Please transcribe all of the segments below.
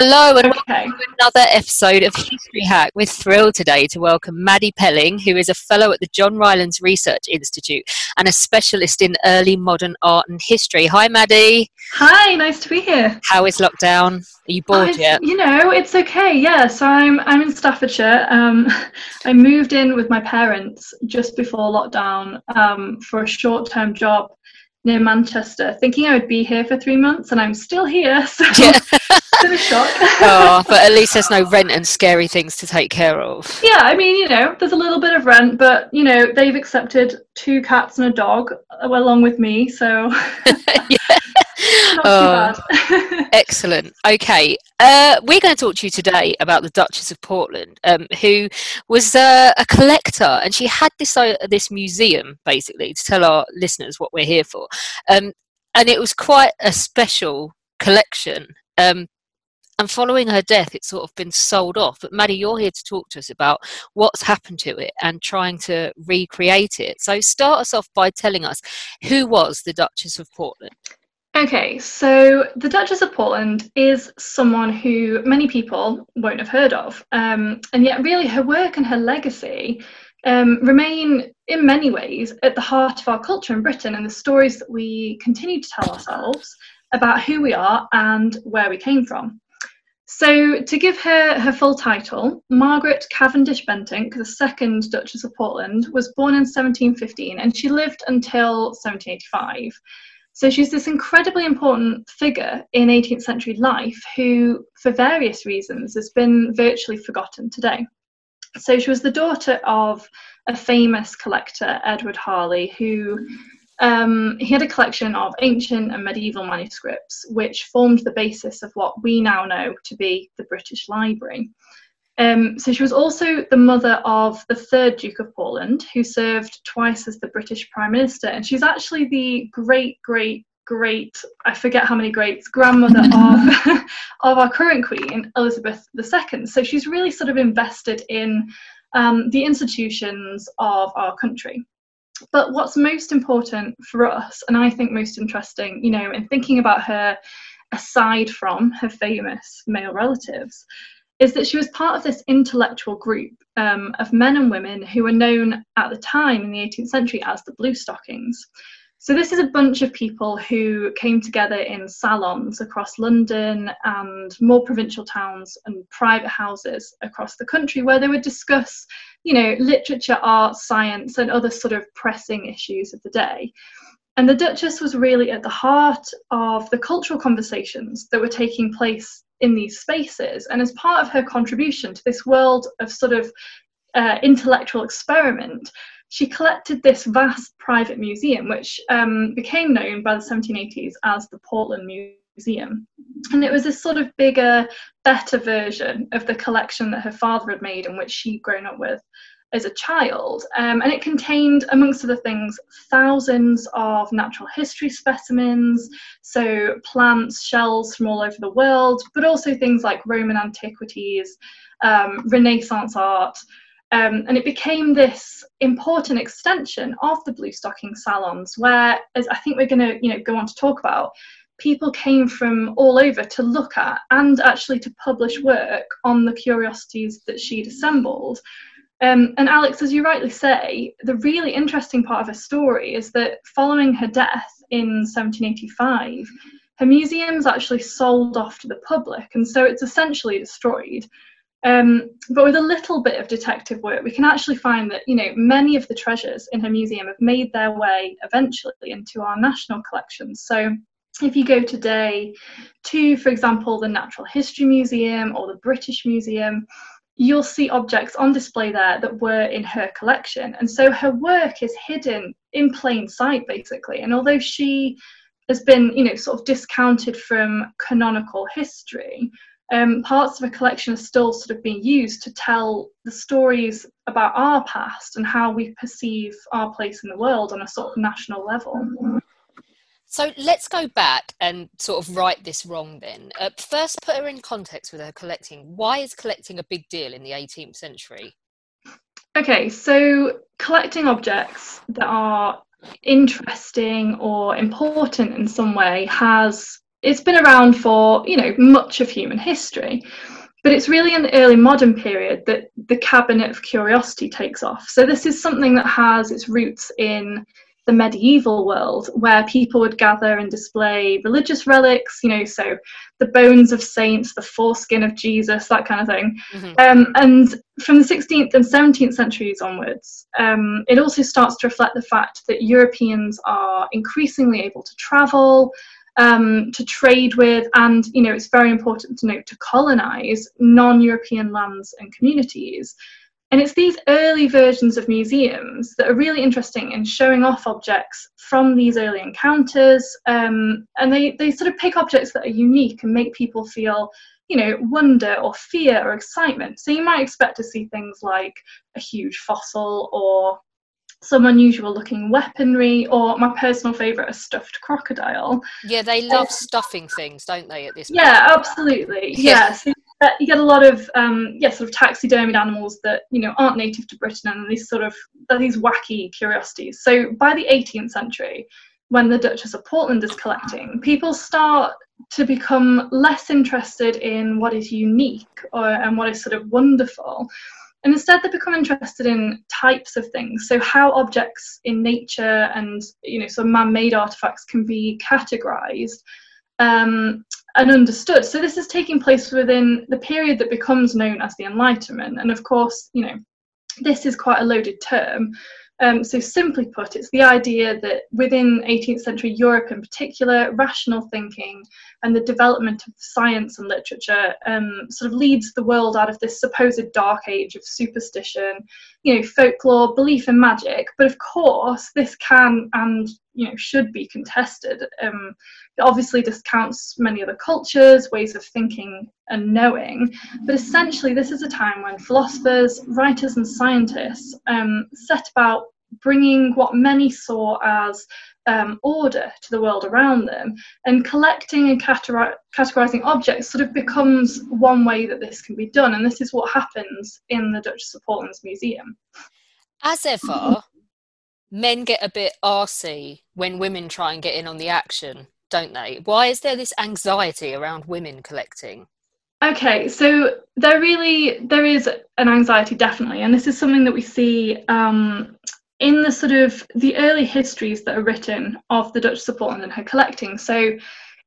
Hello and welcome to another episode of History Hack. We're thrilled today to welcome Maddie Pelling, who is a fellow at the John Rylands Research Institute and a specialist in early modern art and history. Hi, Maddie. Hi, nice to be here. How is lockdown? Are you bored I've- yet? You know, it's okay. Yeah, so I'm I'm in Staffordshire. Um, I moved in with my parents just before lockdown um, for a short-term job near Manchester, thinking I would be here for three months, and I'm still here. So Yeah. been a shock. oh, but at least there's no rent and scary things to take care of. yeah, I mean, you know, there's a little bit of rent, but you know, they've accepted two cats and a dog uh, along with me, so not Oh. Excellent. Okay, uh, we're going to talk to you today about the Duchess of Portland, um, who was uh, a collector, and she had this uh, this museum basically to tell our listeners what we're here for, um, and it was quite a special collection. Um, and following her death, it's sort of been sold off. But Maddie, you're here to talk to us about what's happened to it and trying to recreate it. So start us off by telling us who was the Duchess of Portland. Okay, so the Duchess of Portland is someone who many people won't have heard of, um, and yet really her work and her legacy um, remain in many ways at the heart of our culture in Britain and the stories that we continue to tell ourselves about who we are and where we came from. So, to give her her full title, Margaret Cavendish Bentinck, the second Duchess of Portland, was born in 1715 and she lived until 1785. So she's this incredibly important figure in 18th century life who, for various reasons, has been virtually forgotten today. So she was the daughter of a famous collector, Edward Harley, who um, he had a collection of ancient and medieval manuscripts, which formed the basis of what we now know to be the British Library. Um, so she was also the mother of the third Duke of Portland, who served twice as the British Prime Minister, and she's actually the great, great, great, I forget how many greats, grandmother of, of our current Queen, Elizabeth II. So she's really sort of invested in um, the institutions of our country. But what's most important for us, and I think most interesting, you know, in thinking about her aside from her famous male relatives, is that she was part of this intellectual group um, of men and women who were known at the time in the 18th century as the Blue Stockings. So, this is a bunch of people who came together in salons across London and more provincial towns and private houses across the country where they would discuss, you know, literature, art, science, and other sort of pressing issues of the day. And the Duchess was really at the heart of the cultural conversations that were taking place in these spaces. And as part of her contribution to this world of sort of uh, intellectual experiment, she collected this vast private museum, which um, became known by the 1780s as the Portland Museum. And it was this sort of bigger, better version of the collection that her father had made and which she'd grown up with as a child. Um, and it contained, amongst other things, thousands of natural history specimens, so plants, shells from all over the world, but also things like Roman antiquities, um, Renaissance art. Um, and it became this important extension of the blue stocking salons, where, as I think we're going to, you know, go on to talk about, people came from all over to look at and actually to publish work on the curiosities that she'd assembled. Um, and Alex, as you rightly say, the really interesting part of her story is that following her death in 1785, her museum's actually sold off to the public, and so it's essentially destroyed. Um, but with a little bit of detective work, we can actually find that you know many of the treasures in her museum have made their way eventually into our national collections. So if you go today to, for example, the Natural History Museum or the British Museum, you'll see objects on display there that were in her collection. And so her work is hidden in plain sight, basically. And although she has been, you know, sort of discounted from canonical history, um, parts of her collection are still sort of being used to tell the stories about our past and how we perceive our place in the world on a sort of national level. So let's go back and sort of right this wrong then. Uh, first, put her in context with her collecting. Why is collecting a big deal in the 18th century? Okay, so collecting objects that are interesting or important in some way has it's been around for you know much of human history but it's really in the early modern period that the cabinet of curiosity takes off so this is something that has its roots in the medieval world where people would gather and display religious relics, you know, so the bones of saints, the foreskin of Jesus, that kind of thing. Mm-hmm. Um, and from the 16th and 17th centuries onwards, um, it also starts to reflect the fact that Europeans are increasingly able to travel. Um, to trade with, and you know, it's very important to note to colonize non European lands and communities. And it's these early versions of museums that are really interesting in showing off objects from these early encounters. Um, and they, they sort of pick objects that are unique and make people feel, you know, wonder or fear or excitement. So you might expect to see things like a huge fossil or some unusual looking weaponry or my personal favorite a stuffed crocodile yeah they love uh, stuffing things don't they at this yeah point? absolutely yeah, yeah. So uh, you get a lot of um, yeah, sort of taxidermied animals that you know aren't native to Britain, and these sort of these wacky curiosities. So by the 18th century, when the Duchess of Portland is collecting, people start to become less interested in what is unique or, and what is sort of wonderful. And instead, they become interested in types of things. So, how objects in nature and you know, some man-made artifacts can be categorized um, and understood. So this is taking place within the period that becomes known as the Enlightenment. And of course, you know, this is quite a loaded term. Um, so simply put, it's the idea that within 18th century Europe in particular, rational thinking and the development of science and literature um, sort of leads the world out of this supposed dark age of superstition, you know, folklore, belief in magic. But of course, this can and you know should be contested. Um, it obviously discounts many other cultures, ways of thinking and knowing. But essentially, this is a time when philosophers, writers, and scientists um, set about bringing what many saw as um, order to the world around them. And collecting and categorizing objects sort of becomes one way that this can be done. And this is what happens in the Duchess of Portland's museum. As ever, men get a bit arsy when women try and get in on the action, don't they? Why is there this anxiety around women collecting? Okay, so there really there is an anxiety definitely, and this is something that we see um, in the sort of the early histories that are written of the Duchess of Portland and her collecting. So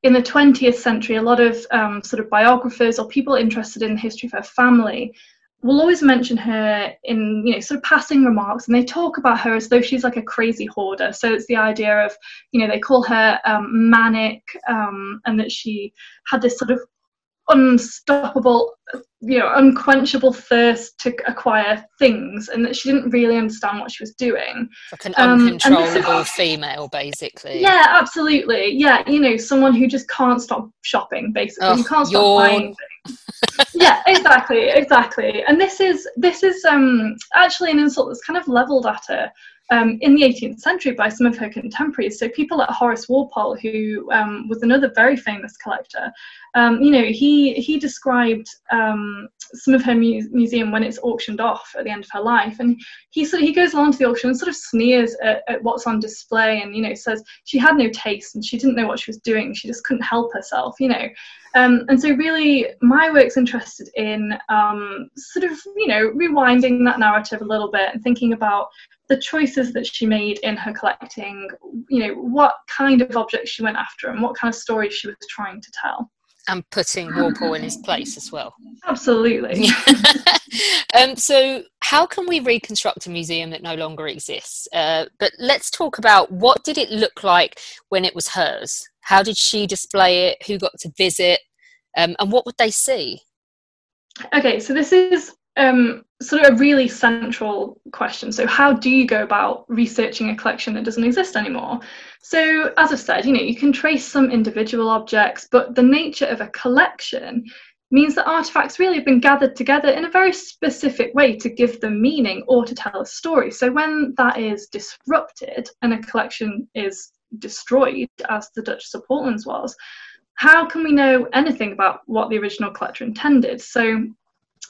in the 20th century, a lot of um, sort of biographers or people interested in the history of her family will always mention her in you know sort of passing remarks and they talk about her as though she's like a crazy hoarder so it's the idea of you know they call her um, manic um, and that she had this sort of unstoppable, you know, unquenchable thirst to acquire things, and that she didn't really understand what she was doing. Like an um, uncontrollable um, female, basically. Yeah, absolutely. Yeah, you know, someone who just can't stop shopping. Basically, oh, you can't stop yawn. buying things. yeah, exactly, exactly. And this is this is um actually an insult that's kind of leveled at her um, in the 18th century by some of her contemporaries. So people like Horace Walpole, who um, was another very famous collector, um, you know, he he described um, some of her mu- museum when it's auctioned off at the end of her life, and he sort he goes along to the auction and sort of sneers at, at what's on display, and you know says she had no taste and she didn't know what she was doing, she just couldn't help herself, you know. Um, and so really my work's interested in um, sort of you know rewinding that narrative a little bit and thinking about the choices that she made in her collecting, you know, what kind of objects she went after and what kind of stories she was trying to tell. And putting Walpole in his place as well. Absolutely. um, so, how can we reconstruct a museum that no longer exists? Uh, but let's talk about what did it look like when it was hers? How did she display it? Who got to visit? Um, and what would they see? Okay, so this is um, sort of a really central question. So, how do you go about researching a collection that doesn't exist anymore? So, as I've said, you know, you can trace some individual objects, but the nature of a collection means that artifacts really have been gathered together in a very specific way to give them meaning or to tell a story. So, when that is disrupted and a collection is destroyed, as the Duchess of Portland's was, how can we know anything about what the original collector intended? So,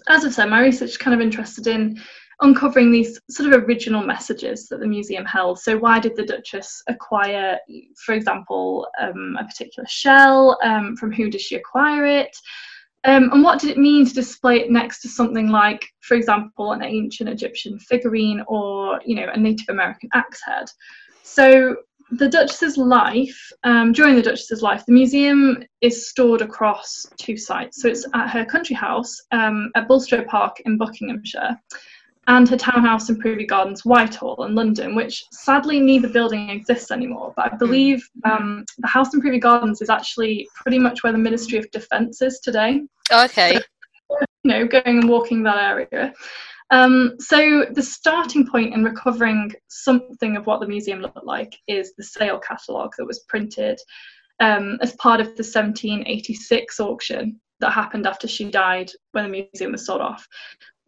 as I've said, my research is kind of interested in uncovering these sort of original messages that the museum held. So, why did the Duchess acquire, for example, um, a particular shell? Um, from who did she acquire it? Um, and what did it mean to display it next to something like, for example, an ancient Egyptian figurine or, you know, a Native American axe head? So, the Duchess's life, um, during the Duchess's life, the museum is stored across two sites. So it's at her country house um, at Bulstrode Park in Buckinghamshire and her townhouse in Privy Gardens, Whitehall in London, which sadly neither building exists anymore. But I believe um, the house in Privy Gardens is actually pretty much where the Ministry of Defence is today. Okay. So, you know, going and walking that area. Um, so the starting point in recovering something of what the museum looked like is the sale catalogue that was printed um, as part of the 1786 auction that happened after she died when the museum was sold off.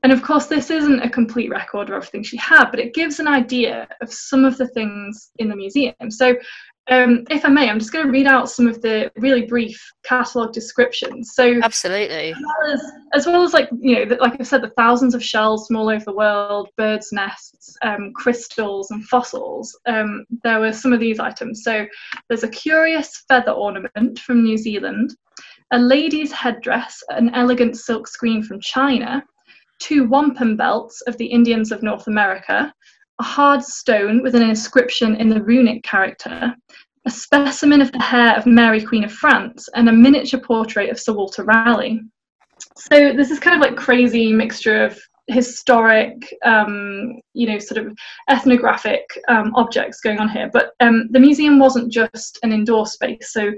And of course, this isn't a complete record of everything she had, but it gives an idea of some of the things in the museum. So um, if I may, I'm just going to read out some of the really brief catalogue descriptions. So absolutely, as well as, as, well as like you know, the, like I said, the thousands of shells from all over the world, birds' nests, um, crystals, and fossils. Um, there were some of these items. So there's a curious feather ornament from New Zealand, a lady's headdress, an elegant silk screen from China, two wampum belts of the Indians of North America, a hard stone with an inscription in the runic character, a specimen of the hair of Mary Queen of France, and a miniature portrait of Sir Walter Raleigh. So this is kind of like crazy mixture of historic, um, you know, sort of ethnographic um, objects going on here. But um, the museum wasn't just an indoor space. So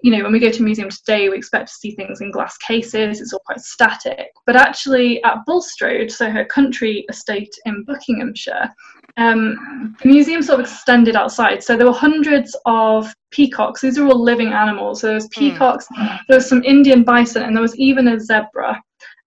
you know, when we go to a museum today, we expect to see things in glass cases, it's all quite static. But actually, at Bulstrode, so her country estate in Buckinghamshire, um, the museum sort of extended outside. So there were hundreds of peacocks. These are all living animals. So there was hmm. peacocks, mm. there was some Indian bison, and there was even a zebra.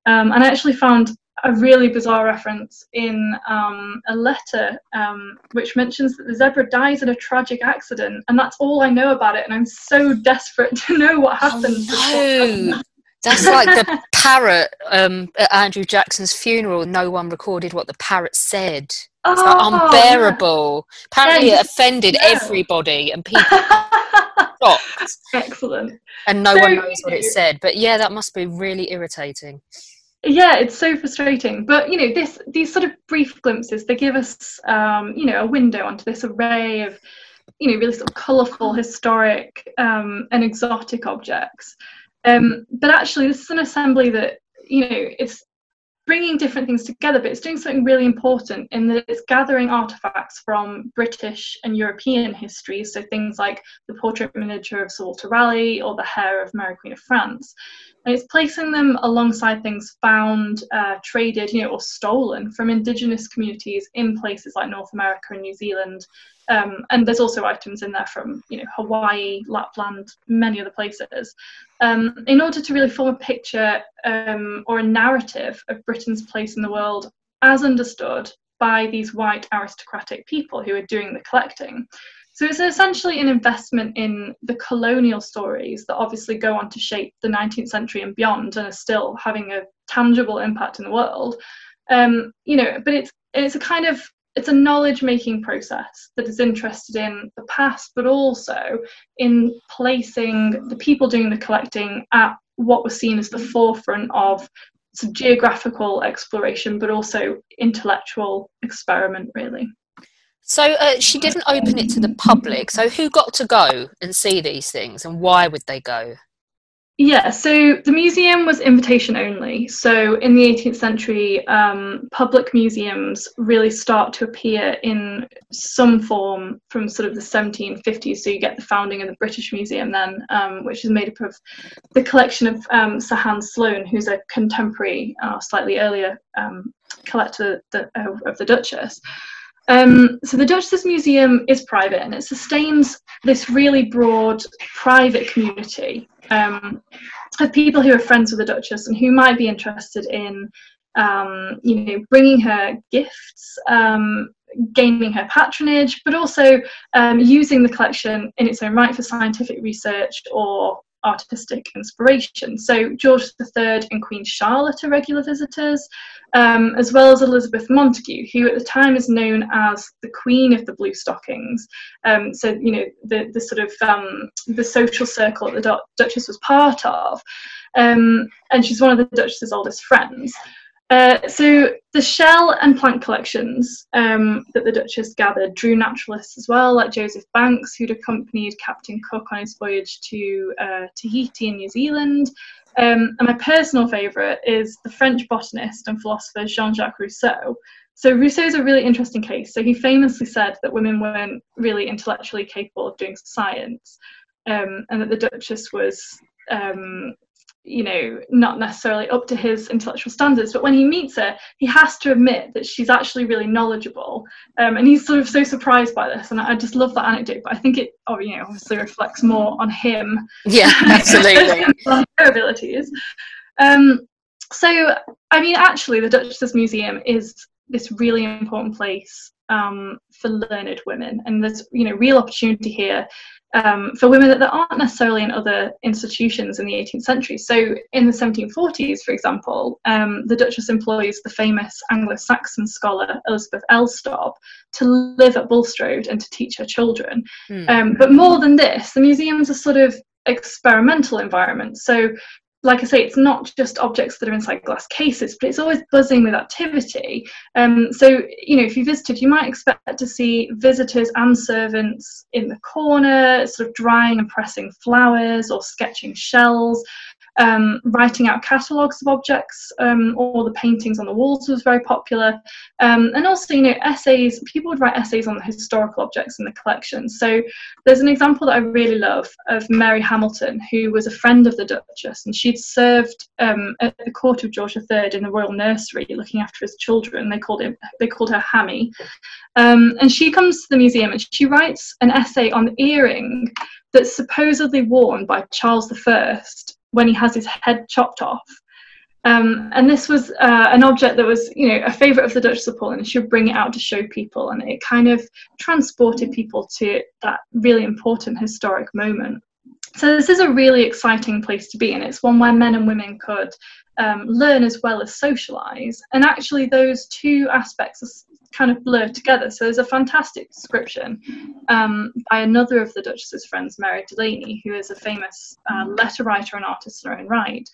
Um, and I actually found a really bizarre reference in um, a letter um, which mentions that the zebra dies in a tragic accident, and that's all I know about it. And I'm so desperate to know what happened. Oh, no. That's like the parrot um, at Andrew Jackson's funeral. No one recorded what the parrot said. It's oh, unbearable. Yeah. Apparently, yeah, it offended yeah. everybody, and people shocked. Excellent. And no so, one knows what it said. But yeah, that must be really irritating yeah it's so frustrating. But you know this these sort of brief glimpses they give us um, you know a window onto this array of you know really sort of colorful historic um, and exotic objects. Um, but actually this is an assembly that you know it's bringing different things together but it's doing something really important in that it's gathering artifacts from british and european history. So things like the portrait miniature of sir walter raleigh or the hair of mary queen of france and it's placing them alongside things found, uh, traded, you know, or stolen from indigenous communities in places like North America and New Zealand. Um, and there's also items in there from, you know, Hawaii, Lapland, many other places. Um, in order to really form a picture um, or a narrative of Britain's place in the world as understood by these white aristocratic people who are doing the collecting. So it's essentially an investment in the colonial stories that obviously go on to shape the 19th century and beyond and are still having a tangible impact in the world. Um, you know, but it's it's a kind of it's a knowledge making process that is interested in the past, but also in placing the people doing the collecting at what was seen as the forefront of geographical exploration, but also intellectual experiment, really. So uh, she didn't open it to the public. So who got to go and see these things, and why would they go? Yeah, so the museum was invitation only. So in the 18th century, um, public museums really start to appear in some form from sort of the 1750s. So you get the founding of the British Museum then, um, which is made up of the collection of um, Sir Hans Sloane, who's a contemporary, uh, slightly earlier um, collector uh, of the Duchess. Um, so the Duchess's Museum is private and it sustains this really broad private community um, of people who are friends with the Duchess and who might be interested in, um, you know, bringing her gifts, um, gaining her patronage, but also um, using the collection in its own right for scientific research or artistic inspiration. So George III and Queen Charlotte are regular visitors, um, as well as Elizabeth Montagu, who at the time is known as the Queen of the Blue Stockings. Um, so you know the the sort of um, the social circle that the Duchess was part of, um, and she's one of the Duchess's oldest friends. Uh, so the shell and plant collections um, that the Duchess gathered drew naturalists as well, like Joseph Banks, who'd accompanied Captain Cook on his voyage to uh, Tahiti in New Zealand. Um, and my personal favourite is the French botanist and philosopher Jean-Jacques Rousseau. So Rousseau is a really interesting case. So he famously said that women weren't really intellectually capable of doing science, um, and that the Duchess was um, you know, not necessarily up to his intellectual standards, but when he meets her, he has to admit that she's actually really knowledgeable. Um, and he's sort of so surprised by this. And I just love that anecdote, but I think it, oh, you know, obviously reflects more on him. Yeah, absolutely. on her abilities. Um, so, I mean, actually, the Duchess's Museum is this really important place um, for learned women. And there's, you know, real opportunity here um, for women that, that aren't necessarily in other institutions in the 18th century. So, in the 1740s, for example, um, the Duchess employs the famous Anglo Saxon scholar Elizabeth Elstob to live at Bulstrode and to teach her children. Mm. Um, but more than this, the museum's a sort of experimental environment. So, like I say, it's not just objects that are inside glass cases, but it's always buzzing with activity. Um, so, you know, if you visited, you might expect to see visitors and servants in the corner, sort of drying and pressing flowers or sketching shells um, writing out catalogues of objects um, or the paintings on the walls was very popular. Um, and also, you know, essays, people would write essays on the historical objects in the collection. So there's an example that I really love of Mary Hamilton, who was a friend of the Duchess, and she'd served um, at the court of George III in the royal nursery looking after his children. They called, him, they called her Hammy. Um, and she comes to the museum and she writes an essay on the earring that's supposedly worn by Charles I when he has his head chopped off. Um, and this was uh, an object that was, you know, a favourite of the Duchess of Portland. She would bring it out to show people, and it kind of transported people to that really important historic moment. So this is a really exciting place to be, and it's one where men and women could um, learn as well as socialise. And actually, those two aspects kind of blur together. So there's a fantastic description um, by another of the Duchess's friends, Mary Delany, who is a famous uh, letter writer and artist in her own right.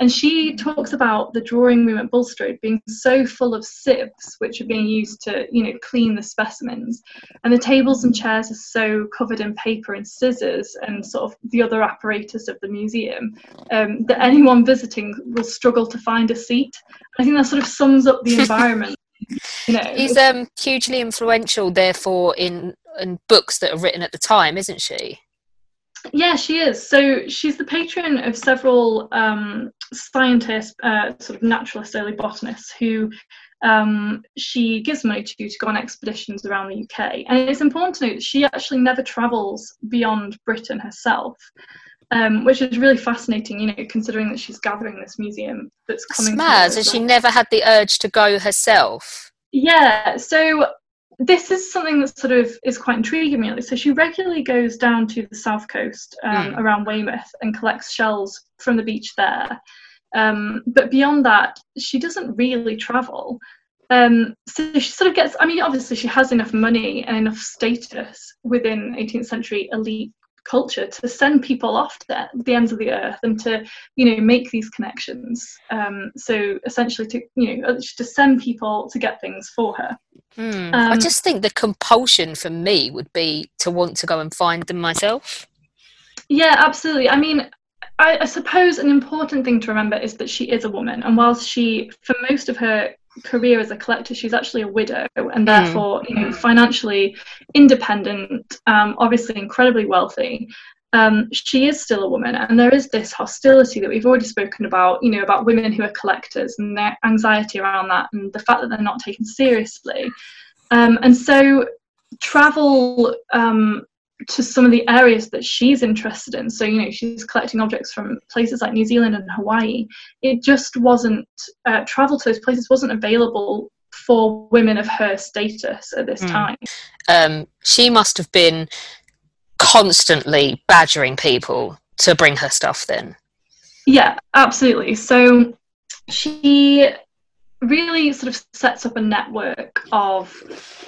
And she talks about the drawing room at Bulstrode being so full of sieves, which are being used to, you know, clean the specimens. And the tables and chairs are so covered in paper and scissors and sort of the other apparatus of the museum um, that anyone visiting will struggle to find a seat. I think that sort of sums up the environment you know, She's um, hugely influential, therefore, in in books that are written at the time, isn't she? Yeah, she is. So she's the patron of several um, scientists, uh, sort of naturalists, early botanists, who um, she gives money to to go on expeditions around the UK. And it's important to note that she actually never travels beyond Britain herself um, which is really fascinating, you know, considering that she's gathering this museum that's coming. Mad, and she never had the urge to go herself. Yeah, so this is something that sort of is quite intriguing me. So she regularly goes down to the south coast um, mm. around Weymouth and collects shells from the beach there. Um, but beyond that, she doesn't really travel. Um, so she sort of gets, I mean, obviously she has enough money and enough status within 18th century elite culture to send people off to the ends of the earth and to you know make these connections. Um, so essentially to you know uh, to send people to get things for her. Mm. um, i just think the compulsion for me would be to want to go and find them myself. Yeah absolutely. I mean I, I suppose an important thing to remember is that she is a woman. And whilst she for most of her career as a collector she's actually a widow and hmm. therefore mm. you know financially independent um, obviously incredibly wealthy um, she is still a woman and there is this hostility that we've already spoken about you know about women who are collectors and their anxiety around that and the fact that they're not taken seriously um, and so travel um, to some of the areas that she's interested in. So, you know, she's collecting objects from places like New Zealand and Hawaii. It just wasn't, uh, travel to those places wasn't available for women of her status at this mm. time. Um, she must have been constantly badgering people to bring her stuff then. Yeah, absolutely. So she really sort of sets up a network of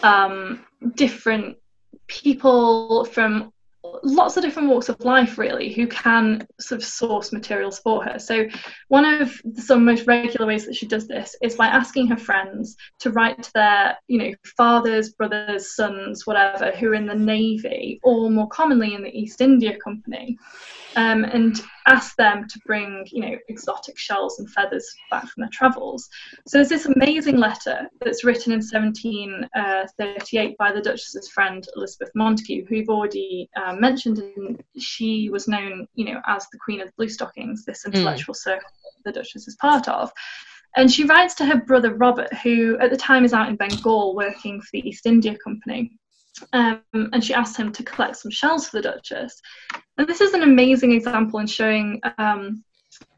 um, different people from lots of different walks of life really who can sort of source materials for her. So one of some most regular ways that she does this is by asking her friends to write to their you know fathers brothers sons whatever who are in the navy or more commonly in the east india company um, and ask them to bring, you know, exotic shells and feathers back from their travels. So there's this amazing letter that's written in 1738 uh, by the Duchess's friend Elizabeth Montagu, who we've already uh, mentioned, and she was known, you know, as the Queen of the Blue Stockings, this hmm. intellectual mm. circle the Duchess is part of. And she writes to her brother Robert, who at the time is out in Bengal working for the East India Company. Um, and she asked him to collect some shells for the Duchess. And this is an amazing example in showing um,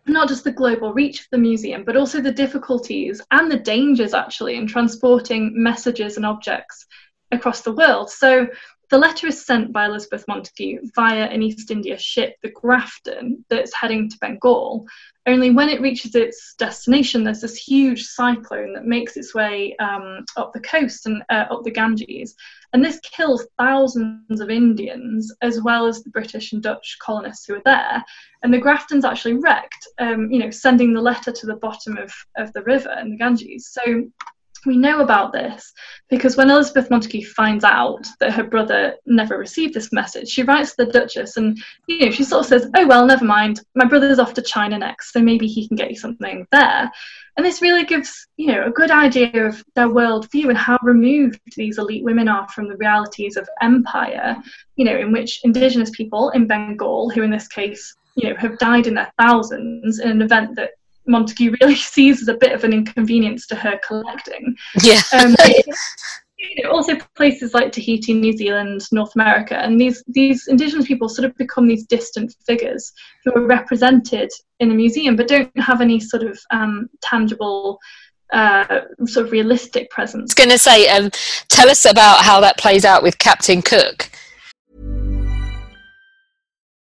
not just the global reach of the museum, but also the difficulties and the dangers actually in transporting messages and objects across the world. So the letter is sent by Elizabeth Montagu via an East India ship, the Grafton, that's heading to Bengal. Only when it reaches its destination, there's this huge cyclone that makes its way um, up the coast and uh, up the Ganges. And this kills thousands of Indians, as well as the British and Dutch colonists who are there. And the Grafton's actually wrecked, um, you know, sending the letter to the bottom of, of the river in the Ganges. So we know about this because when Elizabeth Montagu finds out that her brother never received this message, she writes to the Duchess and you know she sort of says, "Oh well, never mind. My brother's off to China next, so maybe he can get you something there." And this really gives you know a good idea of their worldview and how removed these elite women are from the realities of empire. You know, in which indigenous people in Bengal, who in this case you know have died in their thousands in an event that Montagu really sees as a bit of an inconvenience to her collecting. Yeah. Um, you know, also places like Tahiti, New Zealand, North America, and these these indigenous people sort of become these distant figures who are represented in the museum, but don't have any sort of um, tangible. Uh, sort of realistic presence. I was going to say, um, tell us about how that plays out with Captain Cook.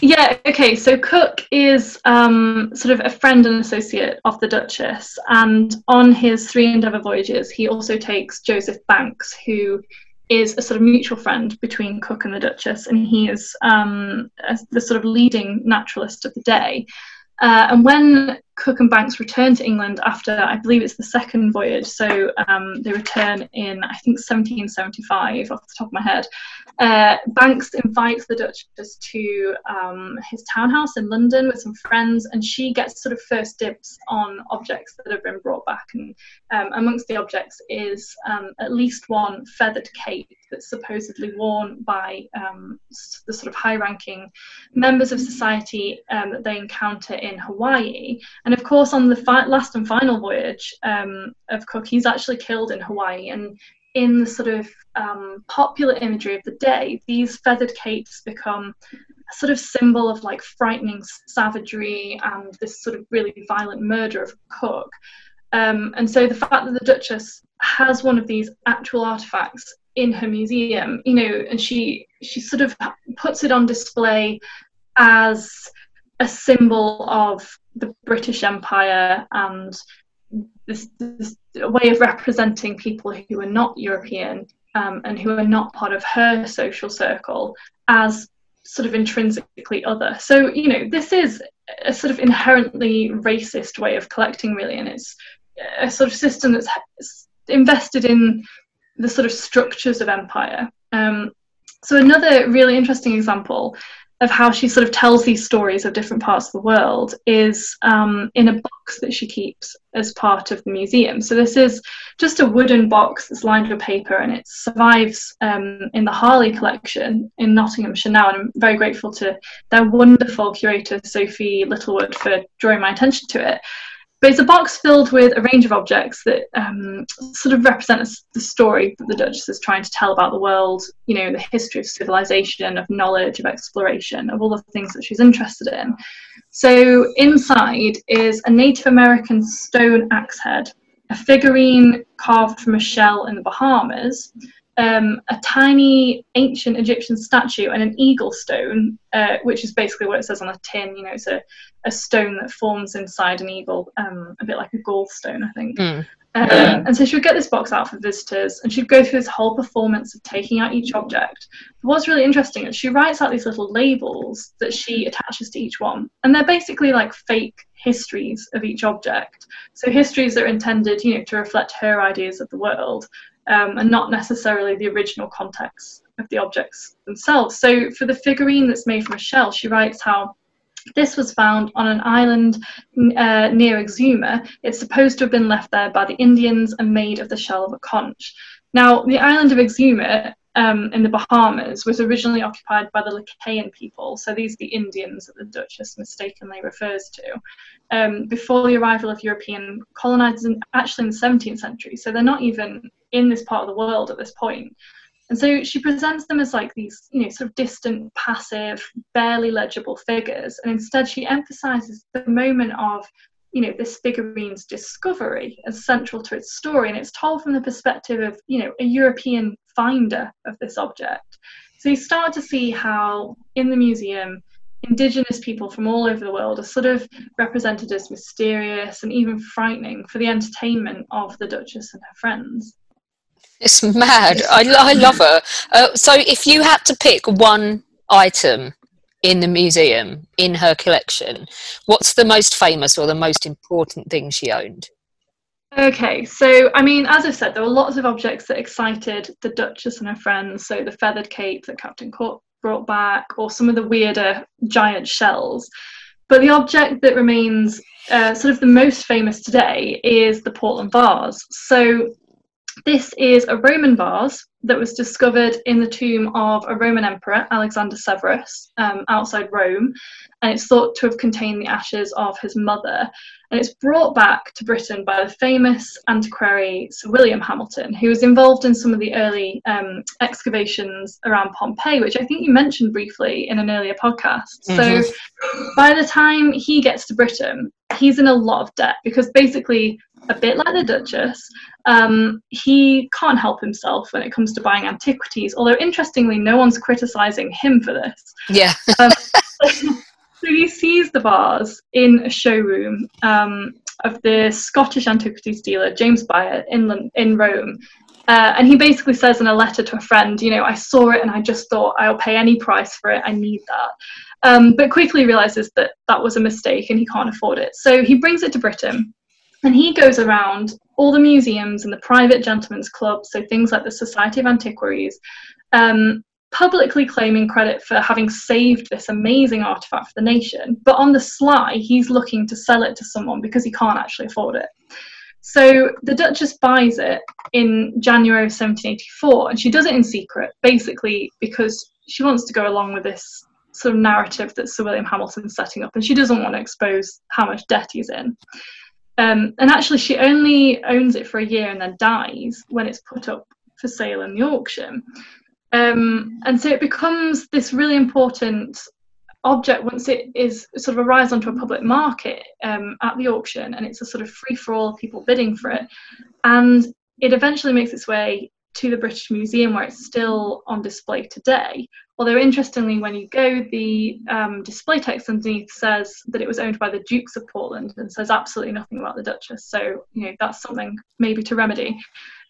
Yeah, okay. So Cook is um, sort of a friend and associate of the Duchess, and on his three Endeavour voyages, he also takes Joseph Banks, who is a sort of mutual friend between Cook and the Duchess, and he is um, a, the sort of leading naturalist of the day. Uh, and when Cook and Banks return to England after, I believe it's the second voyage. So um, they return in, I think, 1775, off the top of my head. Uh, Banks invites the Duchess to um, his townhouse in London with some friends, and she gets sort of first dibs on objects that have been brought back. And um, amongst the objects is um, at least one feathered cape that's supposedly worn by um, the sort of high ranking members of society um, that they encounter in Hawaii. And of course, on the fi- last and final voyage um, of Cook, he's actually killed in Hawaii. And in the sort of um, popular imagery of the day, these feathered capes become a sort of symbol of like frightening savagery and this sort of really violent murder of Cook. Um, and so the fact that the Duchess has one of these actual artifacts in her museum, you know, and she she sort of puts it on display as a symbol of the British Empire and this, this way of representing people who are not European um, and who are not part of her social circle as sort of intrinsically other. So, you know, this is a sort of inherently racist way of collecting, really, and it's a sort of system that's invested in the sort of structures of empire. Um, so, another really interesting example of how she sort of tells these stories of different parts of the world is um, in a box that she keeps as part of the museum. So this is just a wooden box that's lined with paper, and it survives um, in the Harley collection in Nottinghamshire now. And I'm very grateful to their wonderful curator Sophie Littlewood for drawing my attention to it. But it's a box filled with a range of objects that um, sort of represent the story that the Duchess is trying to tell about the world, you know, the history of civilization, of knowledge, of exploration, of all the things that she's interested in. So inside is a Native American stone axe head, a figurine carved from a shell in the Bahamas, um, a tiny ancient Egyptian statue and an eagle stone, uh, which is basically what it says on a tin. You know, it's a, a stone that forms inside an eagle, um, a bit like a gallstone, I think. Mm. Um, and so she would get this box out for visitors and she'd go through this whole performance of taking out each object. But what's really interesting is she writes out these little labels that she attaches to each one. And they're basically like fake histories of each object. So histories that are intended, you know, to reflect her ideas of the world um, and not necessarily the original context of the objects themselves. So for the figurine that's made from a shell, she writes how this was found on an island uh, near Exuma. It's supposed to have been left there by the Indians and made of the shell of a conch. Now, the island of Exuma um, in the Bahamas was originally occupied by the Lucayan people. So these are the Indians that the Duchess mistakenly refers to. Um, before the arrival of European colonizers, actually in the 17th century. So they're not even in this part of the world at this point. And so she presents them as like these, you know, sort of distant, passive, barely legible figures. And instead, she emphasizes the moment of, you know, this figurine's discovery as central to its story. And it's told from the perspective of, you know, a European finder of this object. So you start to see how in the museum, indigenous people from all over the world are sort of represented as mysterious and even frightening for the entertainment of the Duchess and her friends. It's mad. I, I love her. Uh, so, if you had to pick one item in the museum in her collection, what's the most famous or the most important thing she owned? Okay, so I mean, as I've said, there were lots of objects that excited the Duchess and her friends. So the feathered cape that Captain Cook brought back, or some of the weirder giant shells. But the object that remains uh, sort of the most famous today is the Portland vase. So this is a Roman vase that was discovered in the tomb of a Roman emperor, Alexander Severus, um, outside Rome, and it's thought to have contained the ashes of his mother. And it's brought back to Britain by the famous antiquary Sir William Hamilton, who was involved in some of the early um, excavations around Pompeii, which I think you mentioned briefly in an earlier podcast. Mm-hmm. So by the time he gets to Britain, he's in a lot of debt because basically a bit like the Duchess, um, he can't help himself when it comes to buying antiquities. Although interestingly, no one's criticizing him for this. Yeah. um, so he sees the vase in a showroom um, of the Scottish antiquities dealer James Byres in in Rome. Uh, and he basically says in a letter to a friend, you know, I saw it and I just thought I'll pay any price for it. I need that. Um, but quickly realizes that that was a mistake and he can't afford it. So he brings it to Britain and he goes around all the museums and the private gentlemen's clubs, so things like the Society of Antiquaries, um, publicly claiming credit for having saved this amazing artifact for the nation. But on the sly, he's looking to sell it to someone because he can't actually afford it. So the Duchess buys it in January of 1784, and she does it in secret, basically because she wants to go along with this sort of narrative that Sir William Hamilton's setting up, and she doesn't want to expose how much debt he's in. Um, and actually, she only owns it for a year and then dies when it's put up for sale in the auction. Um, and so it becomes this really important object once it is sort of arrives onto a public market um, at the auction and it's a sort of free for all people bidding for it and it eventually makes its way to the British Museum where it's still on display today. Although interestingly, when you go, the um, display text underneath says that it was owned by the Dukes of Portland and says absolutely nothing about the Duchess. So you know that's something maybe to remedy.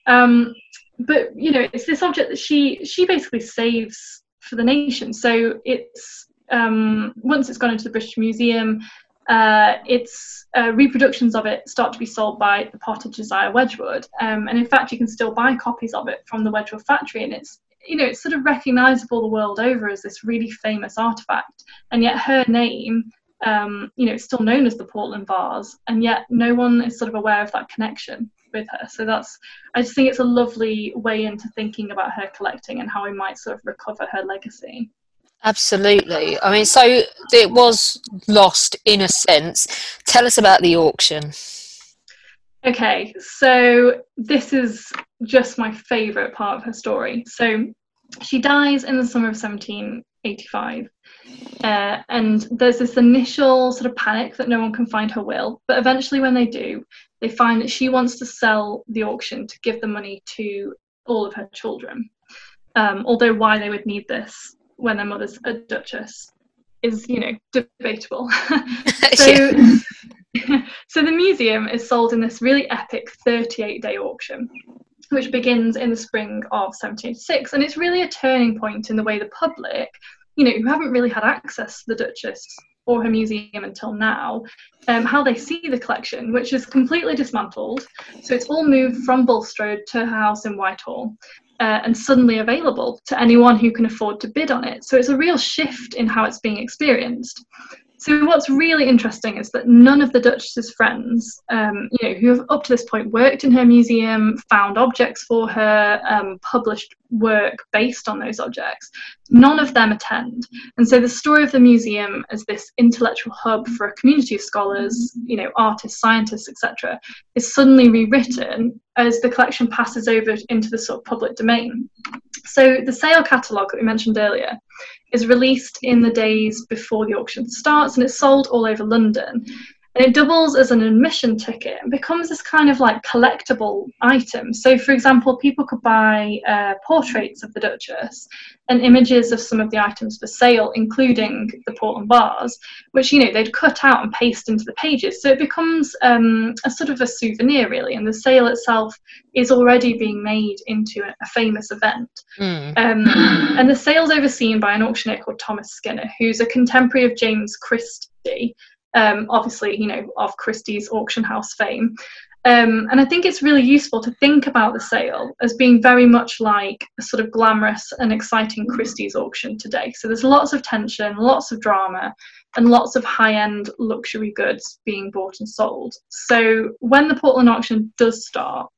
Um, but you know, it's this object that she she basically saves for the nation. So it's um, once it's gone into the British Museum, uh, its uh, reproductions of it start to be sold by the potter Josiah Wedgwood, um, and in fact, you can still buy copies of it from the Wedgwood factory, and it's you know it's sort of recognisable the world over as this really famous artifact, and yet her name. Um, you know, it's still known as the Portland vase, and yet no one is sort of aware of that connection with her. So that's, I just think it's a lovely way into thinking about her collecting and how we might sort of recover her legacy. Absolutely. I mean, so it was lost in a sense. Tell us about the auction. Okay, so this is just my favourite part of her story. So she dies in the summer of 1785. Uh, and there's this initial sort of panic that no one can find her will. But eventually, when they do, they find that she wants to sell the auction to give the money to all of her children. Um, although, why they would need this when their mother's a duchess is, you know, debatable. so, so the museum is sold in this really epic 38 day auction, which begins in the spring of 1786. And it's really a turning point in the way the public, you know, who haven't really had access to the Duchess or her museum until now, um, how they see the collection, which is completely dismantled. So it's all moved from Bulstrode to her house in Whitehall uh, and suddenly available to anyone who can afford to bid on it. So it's a real shift in how it's being experienced. So what's really interesting is that none of the Duchess's friends, um, you know, who have up to this point worked in her museum, found objects for her, um, published work based on those objects, none of them attend. And so the story of the museum as this intellectual hub for a community of scholars, you know, artists, scientists, etc., is suddenly rewritten as the collection passes over into the sort of public domain. So the sale catalogue that we mentioned earlier is released in the days before the auction starts and it's sold all over London. And it doubles as an admission ticket and becomes this kind of like collectible item. So, for example, people could buy uh, portraits of the Duchess and images of some of the items for sale, including the Portland vase, which you know they'd cut out and paste into the pages. So it becomes um, a sort of a souvenir, really. And the sale itself is already being made into a, a famous event. Mm. Um, and the sale's overseen by an auctioneer called Thomas Skinner, who's a contemporary of James Christie um, obviously, you know, of Christie's auction house fame. Um, and I think it's really useful to think about the sale as being very much like a sort of glamorous and exciting Christie's auction today. So there's lots of tension, lots of drama, and lots of high end luxury goods being bought and sold. So when the Portland auction does start,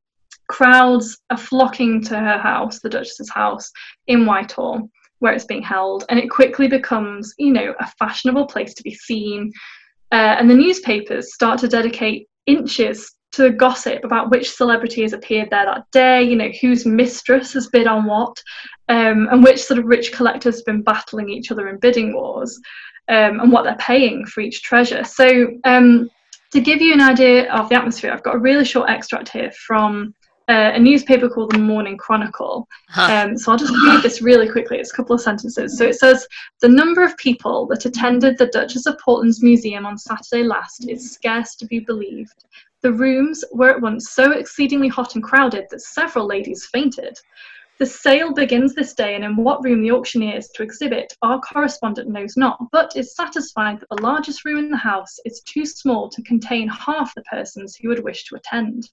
crowds are flocking to her house, the Duchess's house in Whitehall, where it's being held, and it quickly becomes, you know, a fashionable place to be seen uh, and the newspapers start to dedicate inches to gossip about which celebrity has appeared there that day, you know, whose mistress has bid on what, um, and which sort of rich collectors have been battling each other in bidding wars, um, and what they're paying for each treasure. So, um, to give you an idea of the atmosphere, I've got a really short extract here from a newspaper called the Morning Chronicle. Huh. Um, so I'll just read this really quickly. It's a couple of sentences. So it says the number of people that attended the Duchess of Portland's museum on Saturday last is scarce to be believed. The rooms were at once so exceedingly hot and crowded that several ladies fainted. The sale begins this day, and in what room the auctioneer is to exhibit, our correspondent knows not, but is satisfied that the largest room in the house is too small to contain half the persons who would wish to attend.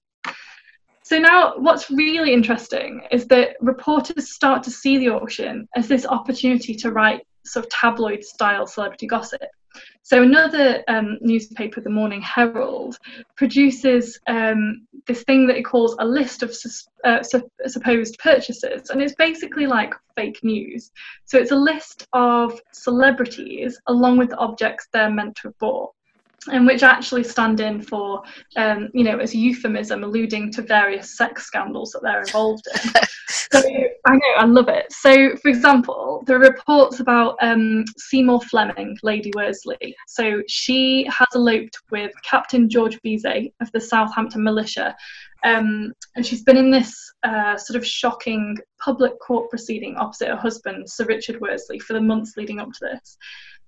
So now what's really interesting is that reporters start to see the auction as this opportunity to write sort of tabloid style celebrity gossip. So another um, newspaper, the Morning Herald, produces um, this thing that it calls a list of sus- uh, su- supposed purchases, and it's basically like fake news. So it's a list of celebrities along with the objects they're meant to have bought and which actually stand in for, um, you know, as euphemism, alluding to various sex scandals that they're involved in. so I know, I love it. So, for example, there are reports about um, Seymour Fleming, Lady Worsley. So she has eloped with Captain George Bisset of the Southampton Militia. Um, and she's been in this uh, sort of shocking public court proceeding opposite her husband, Sir Richard Worsley, for the months leading up to this.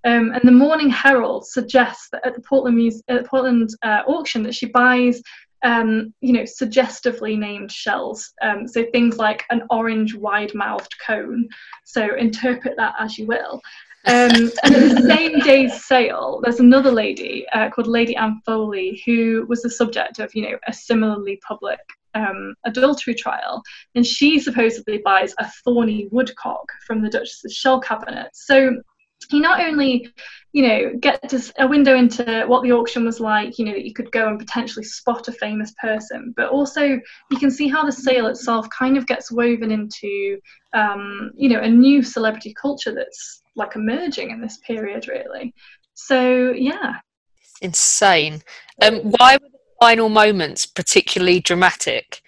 Um, and the Morning Herald suggests that at the Portland, Muse- at the Portland uh, auction that she buys, um, you know, suggestively named shells. Um, so things like an orange wide-mouthed cone. So interpret that as you will. Um, and at the same day's sale, there's another lady uh, called Lady Anne Foley who was the subject of, you know, a similarly public um, adultery trial, and she supposedly buys a thorny woodcock from the Duchess's shell cabinet. So he not only you know gets a window into what the auction was like you know that you could go and potentially spot a famous person but also you can see how the sale itself kind of gets woven into um, you know a new celebrity culture that's like emerging in this period really. So yeah. Insane. Um, why were the final moments particularly dramatic?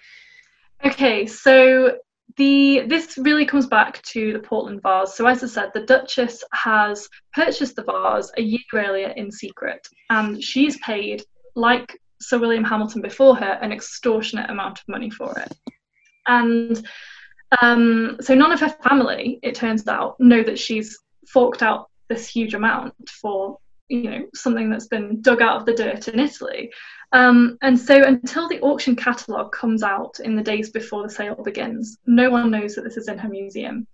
Okay so the this really comes back to the Portland vase. So as I said, the Duchess has purchased the vase a year earlier in secret, and she's paid, like Sir William Hamilton before her, an extortionate amount of money for it. And um, so none of her family, it turns out, know that she's forked out this huge amount for you know something that's been dug out of the dirt in Italy. Um, and so until the auction catalogue comes out in the days before the sale begins, no one knows that this is in her museum.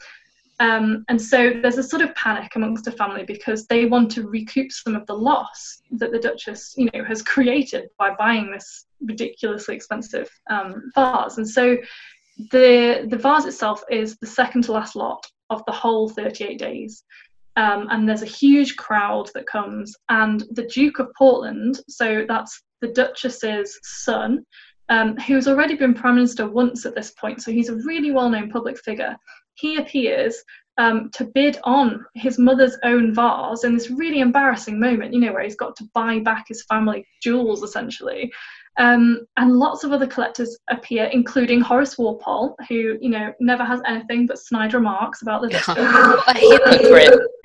Um, and so there's a sort of panic amongst the family because they want to recoup some of the loss that the Duchess, you know, has created by buying this ridiculously expensive um, vase. And so the the vase itself is the second to last lot of the whole 38 days. Um, and there's a huge crowd that comes, and the Duke of Portland, so that's the Duchess's son, um, who's already been Prime Minister once at this point, so he's a really well known public figure. He appears um, to bid on his mother's own vase in this really embarrassing moment, you know, where he's got to buy back his family jewels essentially. Um, and lots of other collectors appear, including Horace Walpole, who you know never has anything but snide remarks about the hypocrite.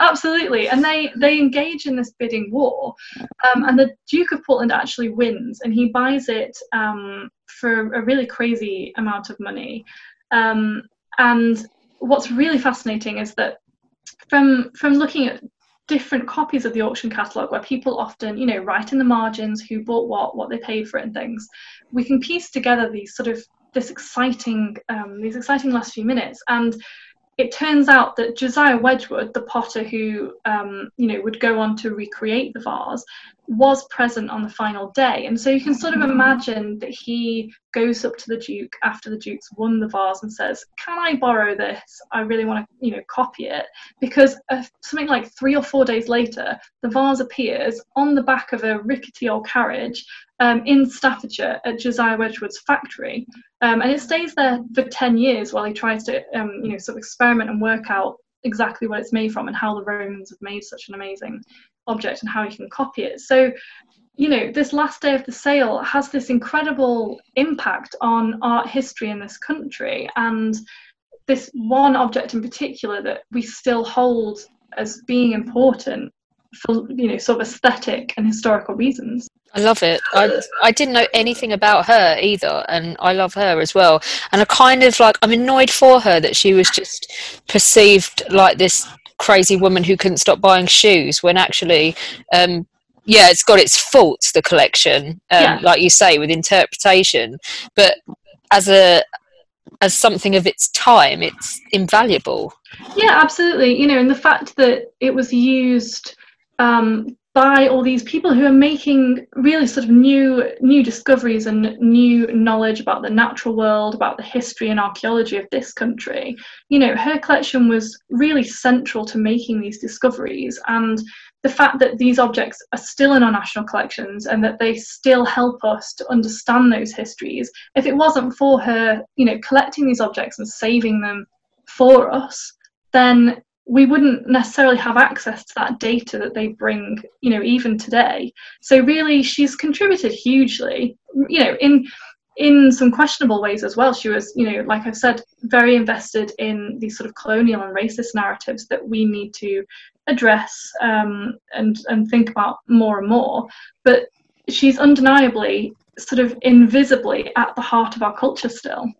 Absolutely, and they they engage in this bidding war, um, and the Duke of Portland actually wins, and he buys it um, for a really crazy amount of money. Um, and what's really fascinating is that from from looking at different copies of the auction catalogue where people often, you know, write in the margins who bought what, what they paid for it and things, we can piece together these sort of this exciting um, these exciting last few minutes. And it turns out that Josiah Wedgwood, the potter who um, you know would go on to recreate the vase, was present on the final day. And so you can sort of imagine that he goes up to the Duke after the Duke's won the vase and says, Can I borrow this? I really want to, you know, copy it. Because uh, something like three or four days later, the vase appears on the back of a rickety old carriage um, in Staffordshire at Josiah Wedgwood's factory. Um, and it stays there for 10 years while he tries to, um, you know, sort of experiment and work out exactly what it's made from and how the Romans have made such an amazing object and how he can copy it. So, you know, this last day of the sale has this incredible impact on art history in this country. And this one object in particular that we still hold as being important for, you know, sort of aesthetic and historical reasons. I love it. I I didn't know anything about her either, and I love her as well. And I kind of like I'm annoyed for her that she was just perceived like this crazy woman who couldn't stop buying shoes when actually um, yeah, it's got its faults, the collection, um, Yeah. like you say, with interpretation. But as a as something of its time, it's invaluable. Yeah, absolutely. You know, and the fact that it was used um, by all these people who are making really sort of new new discoveries and new knowledge about the natural world, about the history and archaeology of this country. You know, her collection was really central to making these discoveries and the fact that these objects are still in our national collections and that they still help us to understand those histories. If it wasn't for her, you know, collecting these objects and saving them for us, then we wouldn't necessarily have access to that data that they bring, you know, even today. So really, she's contributed hugely, you know, in in some questionable ways as well. She was, you know, like I've said, very invested in these sort of colonial and racist narratives that we need to address um, and and think about more and more. But she's undeniably sort of invisibly at the heart of our culture still.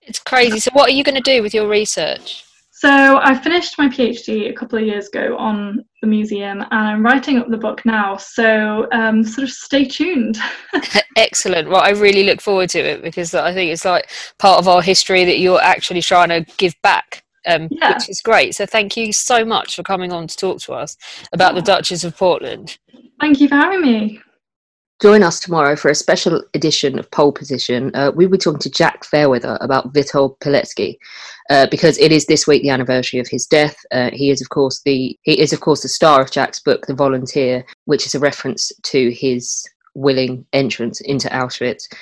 It's crazy. So, what are you going to do with your research? So I finished my PhD a couple of years ago on the museum, and I'm writing up the book now. So um, sort of stay tuned. Excellent. Well, I really look forward to it because I think it's like part of our history that you're actually trying to give back. Um, Yeah. Which is great. So, thank you so much for coming on to talk to us about the Duchess of Portland. Thank you for having me. Join us tomorrow for a special edition of Pole Position. Uh, we'll be talking to Jack Fairweather about Witold Pilecki uh, because it is this week the anniversary of his death. Uh, he is, of course, the he is, of course, the star of Jack's book, The Volunteer, which is a reference to his willing entrance into Auschwitz.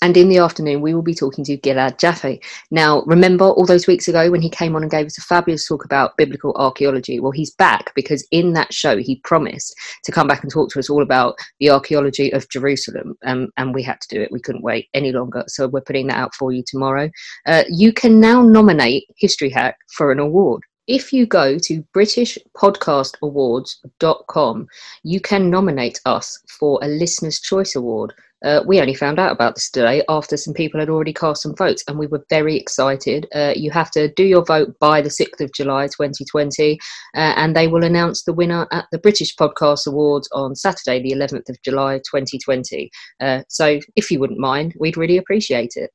And in the afternoon, we will be talking to Gilad Jaffe. Now, remember all those weeks ago when he came on and gave us a fabulous talk about biblical archaeology? Well, he's back because in that show, he promised to come back and talk to us all about the archaeology of Jerusalem. Um, and we had to do it. We couldn't wait any longer. So we're putting that out for you tomorrow. Uh, you can now nominate History Hack for an award. If you go to BritishPodcastAwards.com, you can nominate us for a Listener's Choice Award. Uh, we only found out about this today after some people had already cast some votes, and we were very excited. Uh, you have to do your vote by the 6th of July 2020, uh, and they will announce the winner at the British Podcast Awards on Saturday, the 11th of July 2020. Uh, so, if you wouldn't mind, we'd really appreciate it.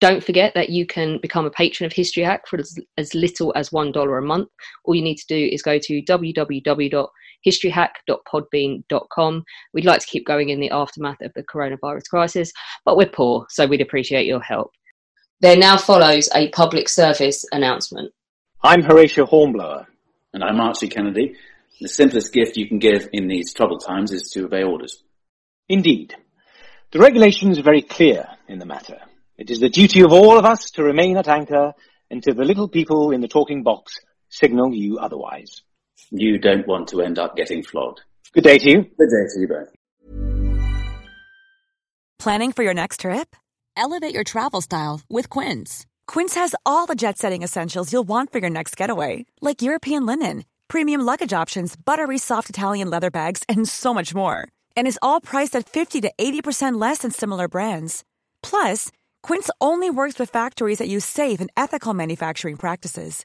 Don't forget that you can become a patron of History Hack for as, as little as $1 a month. All you need to do is go to www.historyhack.podbean.com. We'd like to keep going in the aftermath of the coronavirus crisis, but we're poor, so we'd appreciate your help. There now follows a public service announcement. I'm Horatio Hornblower. And I'm Archie Kennedy. The simplest gift you can give in these troubled times is to obey orders. Indeed. The regulations are very clear in the matter. It is the duty of all of us to remain at anchor until the little people in the talking box signal you otherwise. You don't want to end up getting flogged. Good day to you. Good day to you both. Planning for your next trip? Elevate your travel style with Quince. Quince has all the jet setting essentials you'll want for your next getaway, like European linen, premium luggage options, buttery soft Italian leather bags, and so much more. And is all priced at 50 to 80% less than similar brands. Plus, Quince only works with factories that use safe and ethical manufacturing practices.